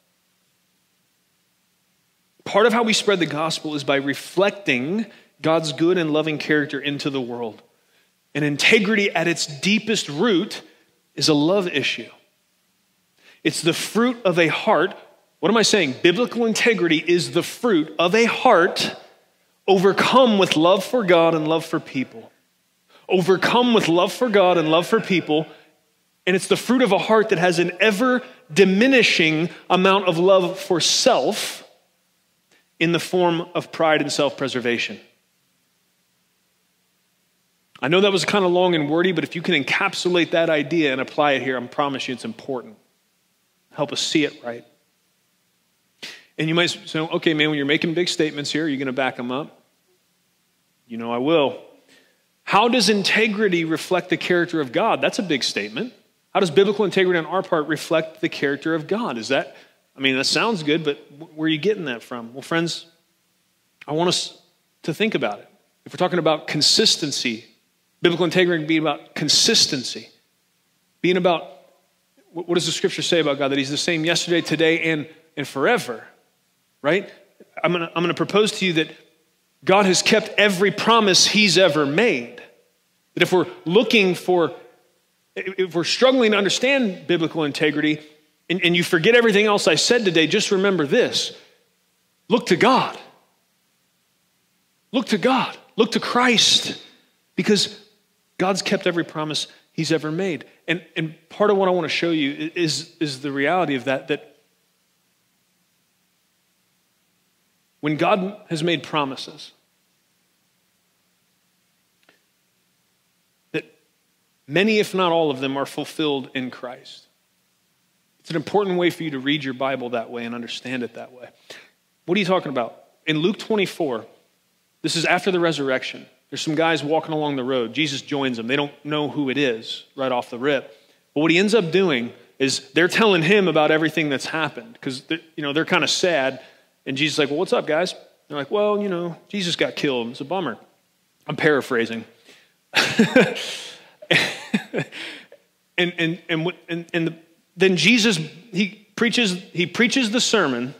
Part of how we spread the gospel is by reflecting God's good and loving character into the world. And integrity at its deepest root is a love issue. It's the fruit of a heart. What am I saying? Biblical integrity is the fruit of a heart overcome with love for God and love for people. Overcome with love for God and love for people. And it's the fruit of a heart that has an ever diminishing amount of love for self in the form of pride and self preservation. I know that was kind of long and wordy, but if you can encapsulate that idea and apply it here, I promise you it's important. Help us see it right. And you might say, okay, man, when you're making big statements here, are you going to back them up? You know I will. How does integrity reflect the character of God? That's a big statement. How does biblical integrity on our part reflect the character of God? Is that, I mean, that sounds good, but where are you getting that from? Well, friends, I want us to think about it. If we're talking about consistency Biblical integrity being about consistency, being about what does the scripture say about God? That He's the same yesterday, today, and, and forever, right? I'm gonna, I'm gonna propose to you that God has kept every promise He's ever made. That if we're looking for, if we're struggling to understand biblical integrity, and, and you forget everything else I said today, just remember this look to God. Look to God. Look to Christ. Because God's kept every promise he's ever made. And, and part of what I want to show you is, is the reality of that, that when God has made promises, that many, if not all of them, are fulfilled in Christ. It's an important way for you to read your Bible that way and understand it that way. What are you talking about? In Luke 24, this is after the resurrection. There's some guys walking along the road. Jesus joins them. They don't know who it is right off the rip. But what he ends up doing is they're telling him about everything that's happened because you know they're kind of sad. And Jesus is like, "Well, what's up, guys?" They're like, "Well, you know, Jesus got killed. It's a bummer." I'm paraphrasing. and and and and, and the, then Jesus he preaches he preaches the sermon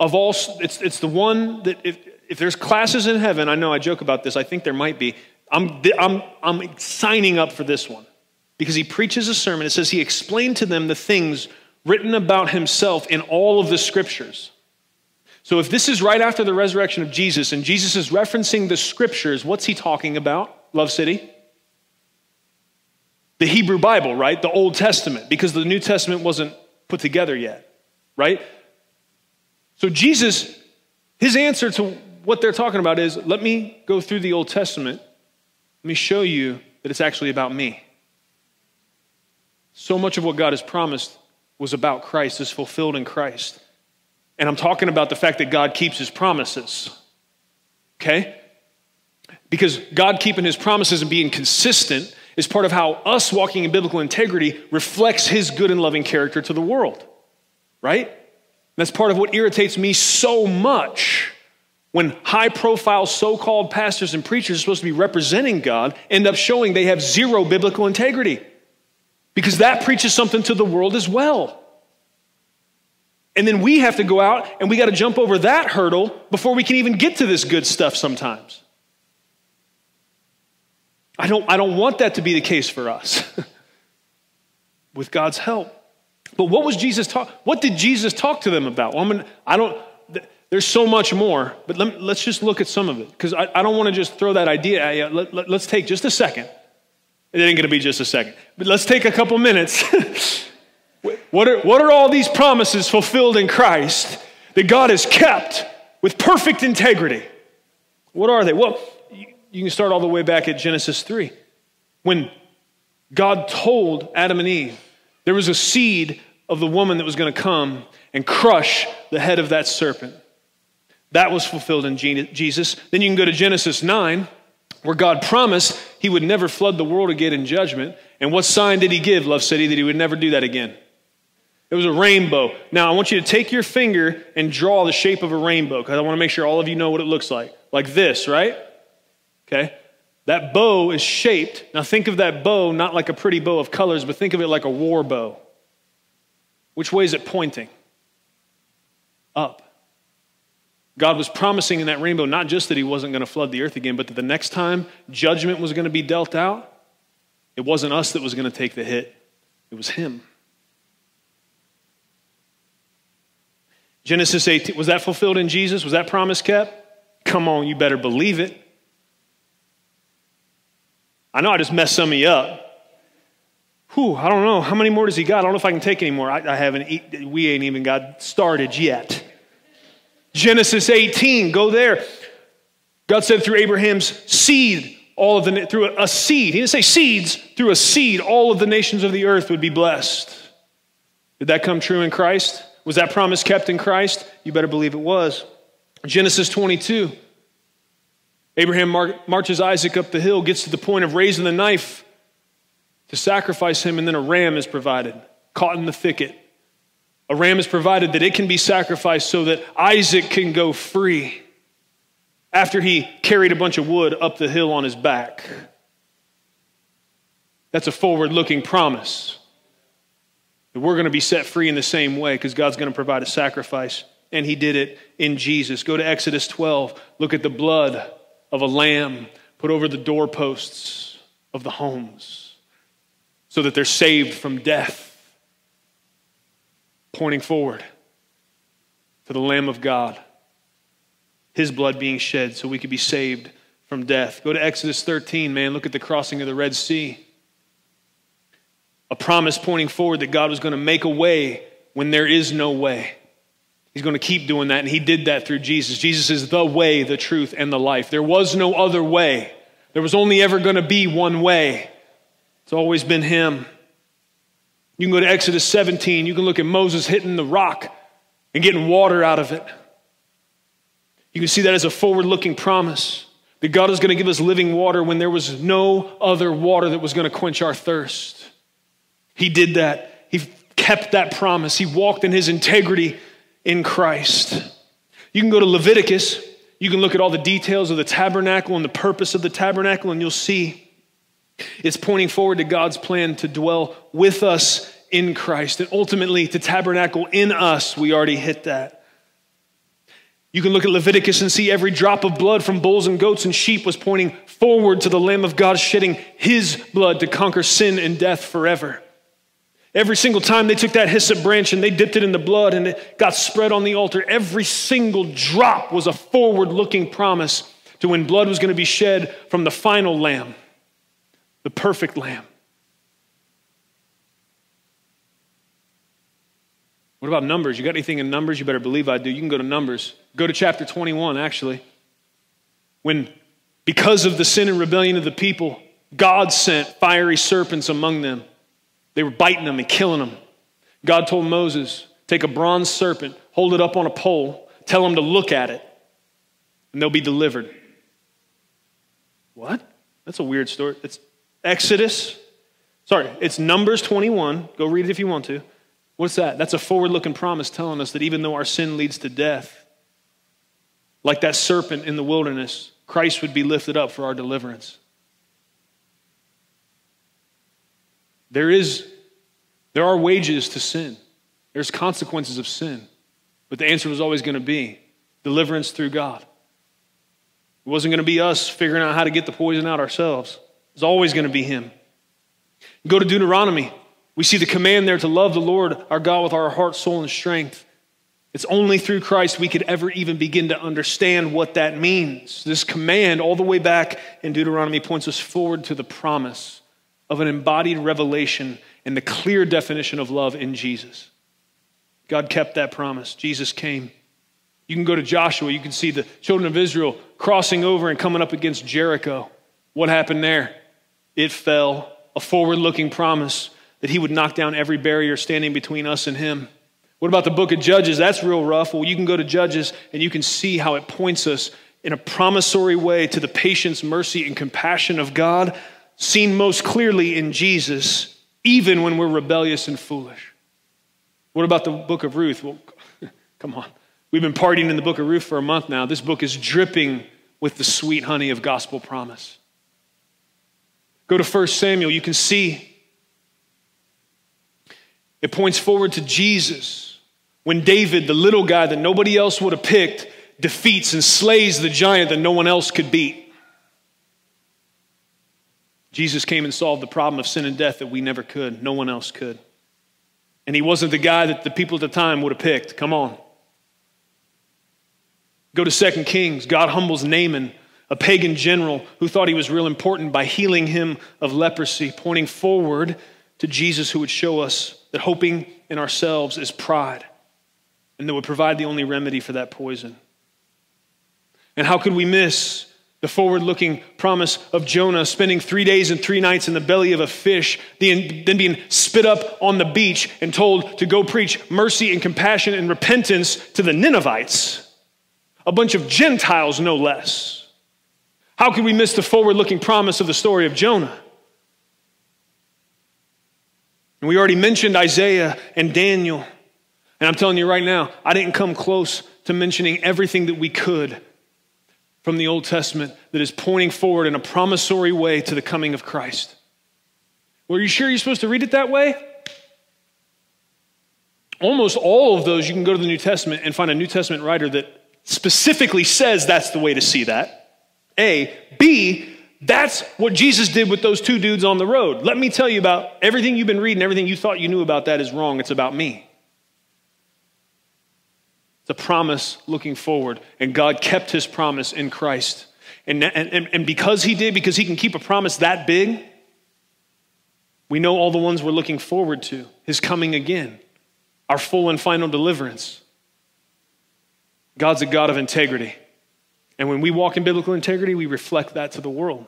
of all. It's it's the one that if if there's classes in heaven, I know I joke about this, I think there might be. I'm, I'm, I'm signing up for this one because he preaches a sermon. It says he explained to them the things written about himself in all of the scriptures. So if this is right after the resurrection of Jesus and Jesus is referencing the scriptures, what's he talking about? Love City? The Hebrew Bible, right? The Old Testament, because the New Testament wasn't put together yet, right? So Jesus, his answer to what they're talking about is let me go through the Old Testament. Let me show you that it's actually about me. So much of what God has promised was about Christ, is fulfilled in Christ. And I'm talking about the fact that God keeps his promises. Okay? Because God keeping his promises and being consistent is part of how us walking in biblical integrity reflects his good and loving character to the world. Right? That's part of what irritates me so much when high profile so called pastors and preachers are supposed to be representing God end up showing they have zero biblical integrity because that preaches something to the world as well. And then we have to go out and we got to jump over that hurdle before we can even get to this good stuff sometimes. I don't, I don't want that to be the case for us with God's help. But what was Jesus talk? What did Jesus talk to them about? Well, I'm gonna, I don't. There's so much more, but let, us just look at some of it because I, I, don't want to just throw that idea at you. Let, let, let's take just a second. It ain't going to be just a second, but let's take a couple minutes. what, are, what are all these promises fulfilled in Christ that God has kept with perfect integrity? What are they? Well, you can start all the way back at Genesis 3. When God told Adam and Eve there was a seed of the woman that was going to come and crush the head of that serpent. That was fulfilled in Jesus. Then you can go to Genesis 9, where God promised he would never flood the world again in judgment. And what sign did he give, Love City, that he would never do that again? It was a rainbow. Now, I want you to take your finger and draw the shape of a rainbow because I want to make sure all of you know what it looks like. Like this, right? Okay? That bow is shaped. Now, think of that bow not like a pretty bow of colors, but think of it like a war bow. Which way is it pointing? Up. God was promising in that rainbow not just that he wasn't going to flood the earth again, but that the next time judgment was going to be dealt out, it wasn't us that was going to take the hit, it was him. Genesis 18, was that fulfilled in Jesus? Was that promise kept? Come on, you better believe it. I know I just messed some of you up. Whew, I don't know. How many more does he got? I don't know if I can take any more. I, I haven't, we ain't even got started yet. Genesis 18, go there. God said through Abraham's seed, all of the through a, seed. He didn't say seeds, through a seed, all of the nations of the earth would be blessed. Did that come true in Christ? Was that promise kept in Christ? You better believe it was. Genesis 22. Abraham mar- marches Isaac up the hill, gets to the point of raising the knife to sacrifice him, and then a ram is provided, caught in the thicket. A ram is provided that it can be sacrificed so that Isaac can go free after he carried a bunch of wood up the hill on his back. That's a forward looking promise that we're going to be set free in the same way because God's going to provide a sacrifice. And he did it in Jesus. Go to Exodus 12. Look at the blood of a lamb put over the doorposts of the homes so that they're saved from death pointing forward to the Lamb of God, his blood being shed so we could be saved from death. Go to Exodus 13, man. Look at the crossing of the Red Sea. A promise pointing forward that God was going to make a way when there is no way. He's going to keep doing that, and he did that through Jesus. Jesus is the way, the truth, and the life. There was no other way. There was only ever going to be one way. It's always been him. You can go to Exodus 17. You can look at Moses hitting the rock and getting water out of it. You can see that as a forward looking promise that God is going to give us living water when there was no other water that was going to quench our thirst. He did that. He kept that promise. He walked in his integrity in Christ. You can go to Leviticus. You can look at all the details of the tabernacle and the purpose of the tabernacle, and you'll see it's pointing forward to God's plan to dwell with us in Christ and ultimately to tabernacle in us. We already hit that. You can look at Leviticus and see every drop of blood from bulls and goats and sheep was pointing forward to the Lamb of God shedding his blood to conquer sin and death forever. Every single time they took that hyssop branch and they dipped it in the blood and it got spread on the altar, every single drop was a forward looking promise to when blood was going to be shed from the final lamb the perfect lamb. What about numbers? You got anything in numbers? You better believe I do. You can go to numbers. Go to chapter 21, actually. When, because of the sin and rebellion of the people, God sent fiery serpents among them. They were biting them and killing them. God told Moses, Take a bronze serpent, hold it up on a pole, tell them to look at it, and they'll be delivered. What? That's a weird story. It's Exodus, sorry, it's Numbers 21. Go read it if you want to. What's that? That's a forward looking promise telling us that even though our sin leads to death, like that serpent in the wilderness, Christ would be lifted up for our deliverance. There is there are wages to sin. There's consequences of sin. But the answer was always going to be deliverance through God. It wasn't going to be us figuring out how to get the poison out ourselves. It's always going to be Him. Go to Deuteronomy. We see the command there to love the Lord our God with our heart, soul, and strength. It's only through Christ we could ever even begin to understand what that means. This command, all the way back in Deuteronomy, points us forward to the promise of an embodied revelation and the clear definition of love in Jesus. God kept that promise. Jesus came. You can go to Joshua, you can see the children of Israel crossing over and coming up against Jericho. What happened there? It fell. A forward looking promise that he would knock down every barrier standing between us and him. What about the book of Judges? That's real rough. Well, you can go to Judges and you can see how it points us in a promissory way to the patience, mercy, and compassion of God, seen most clearly in Jesus, even when we're rebellious and foolish. What about the book of Ruth? Well, come on. We've been partying in the book of Ruth for a month now. This book is dripping with the sweet honey of gospel promise. Go to 1 Samuel, you can see it points forward to Jesus when David, the little guy that nobody else would have picked, defeats and slays the giant that no one else could beat. Jesus came and solved the problem of sin and death that we never could, no one else could. And he wasn't the guy that the people at the time would have picked. Come on. Go to Second Kings. God humbles Naaman, a pagan general who thought he was real important by healing him of leprosy, pointing forward to Jesus who would show us that hoping in ourselves is pride and that would provide the only remedy for that poison. And how could we miss the forward looking promise of Jonah spending three days and three nights in the belly of a fish, then being spit up on the beach and told to go preach mercy and compassion and repentance to the Ninevites, a bunch of Gentiles, no less? How could we miss the forward looking promise of the story of Jonah? And we already mentioned Isaiah and Daniel. And I'm telling you right now, I didn't come close to mentioning everything that we could from the Old Testament that is pointing forward in a promissory way to the coming of Christ. Were you sure you're supposed to read it that way? Almost all of those, you can go to the New Testament and find a New Testament writer that specifically says that's the way to see that. A. B. That's what Jesus did with those two dudes on the road. Let me tell you about everything you've been reading, everything you thought you knew about that is wrong. It's about me the promise looking forward. And God kept his promise in Christ. And, and, and because he did, because he can keep a promise that big, we know all the ones we're looking forward to his coming again, our full and final deliverance. God's a God of integrity. And when we walk in biblical integrity, we reflect that to the world.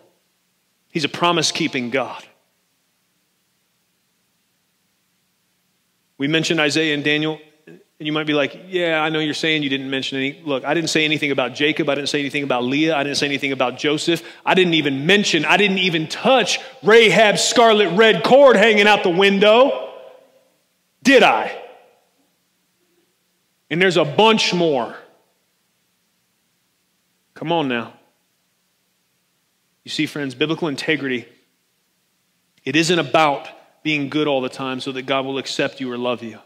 He's a promise keeping God. We mentioned Isaiah and Daniel and you might be like, yeah, I know you're saying you didn't mention any. Look, I didn't say anything about Jacob. I didn't say anything about Leah. I didn't say anything about Joseph. I didn't even mention, I didn't even touch Rahab's scarlet red cord hanging out the window. Did I? And there's a bunch more. Come on now. You see, friends, biblical integrity, it isn't about being good all the time so that God will accept you or love you.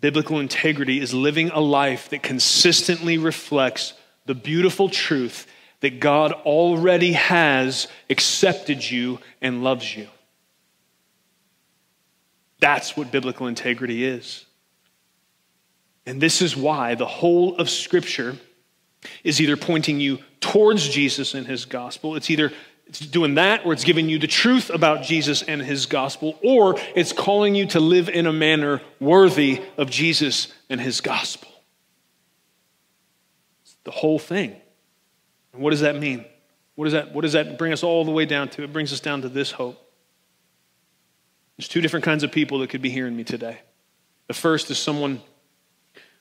Biblical integrity is living a life that consistently reflects the beautiful truth that God already has accepted you and loves you. That's what biblical integrity is. And this is why the whole of Scripture is either pointing you towards Jesus and his gospel, it's either it's doing that, or it's giving you the truth about Jesus and his gospel, or it's calling you to live in a manner worthy of Jesus and his gospel. It's the whole thing. And what does that mean? What does that, what does that bring us all the way down to? It brings us down to this hope. There's two different kinds of people that could be hearing me today. The first is someone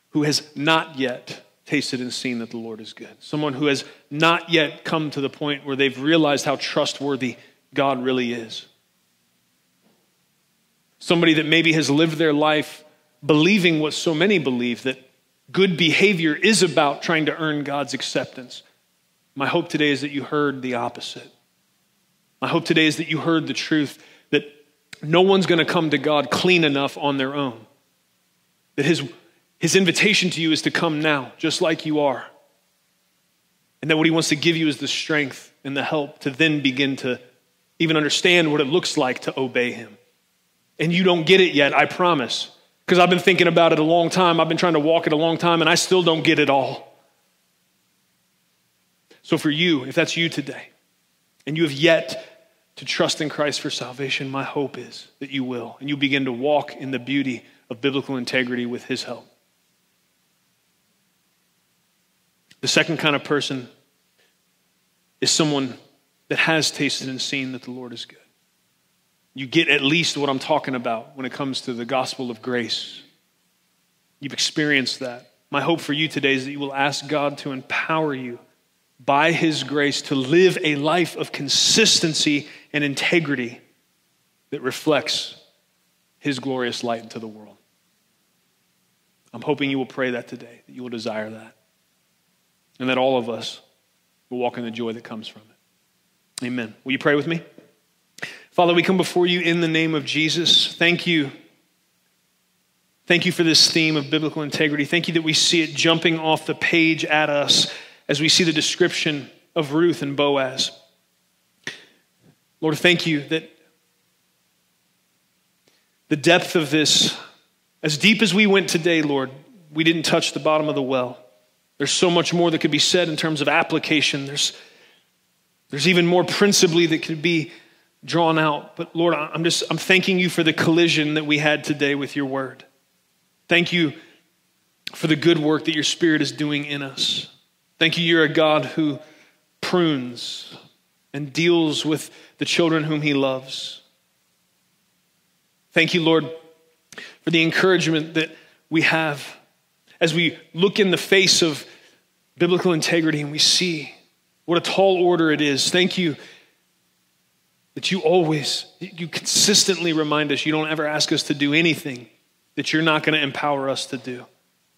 who has not yet tasted and seen that the Lord is good. Someone who has not yet come to the point where they've realized how trustworthy God really is. Somebody that maybe has lived their life believing what so many believe that good behavior is about trying to earn God's acceptance. My hope today is that you heard the opposite. My hope today is that you heard the truth that no one's going to come to God clean enough on their own. That his his invitation to you is to come now, just like you are. And that what he wants to give you is the strength and the help to then begin to even understand what it looks like to obey Him. And you don't get it yet, I promise. Because I've been thinking about it a long time. I've been trying to walk it a long time, and I still don't get it all. So, for you, if that's you today, and you have yet to trust in Christ for salvation, my hope is that you will, and you begin to walk in the beauty of biblical integrity with His help. The second kind of person is someone that has tasted and seen that the Lord is good. You get at least what I'm talking about when it comes to the gospel of grace. You've experienced that. My hope for you today is that you will ask God to empower you by His grace to live a life of consistency and integrity that reflects His glorious light into the world. I'm hoping you will pray that today, that you will desire that, and that all of us will walk in the joy that comes from it. Amen. Will you pray with me? Father, we come before you in the name of Jesus. Thank you. Thank you for this theme of biblical integrity. Thank you that we see it jumping off the page at us as we see the description of Ruth and Boaz. Lord, thank you that the depth of this, as deep as we went today, Lord, we didn't touch the bottom of the well. There's so much more that could be said in terms of application. There's, there's even more principally that could be drawn out. But Lord, I'm just I'm thanking you for the collision that we had today with your word. Thank you for the good work that your spirit is doing in us. Thank you, you're a God who prunes and deals with the children whom he loves. Thank you, Lord, for the encouragement that we have as we look in the face of biblical integrity and we see what a tall order it is. Thank you that you always, you consistently remind us, you don't ever ask us to do anything that you're not going to empower us to do.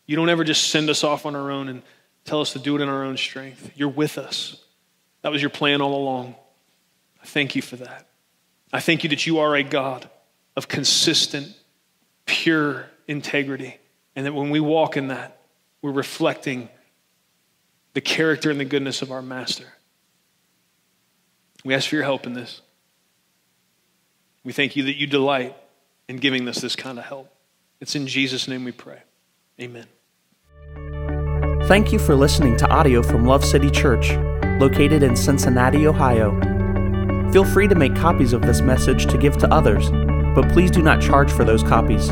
You don't ever just send us off on our own and tell us to do it in our own strength. You're with us. That was your plan all along. I thank you for that. I thank you that you are a God of consistent, pure integrity, and that when we walk in that, we're reflecting the character and the goodness of our Master. We ask for your help in this. We thank you that you delight in giving us this kind of help. It's in Jesus' name we pray. Amen.
Thank you for listening to audio from Love City Church, located in Cincinnati, Ohio. Feel free to make copies of this message to give to others, but please do not charge for those copies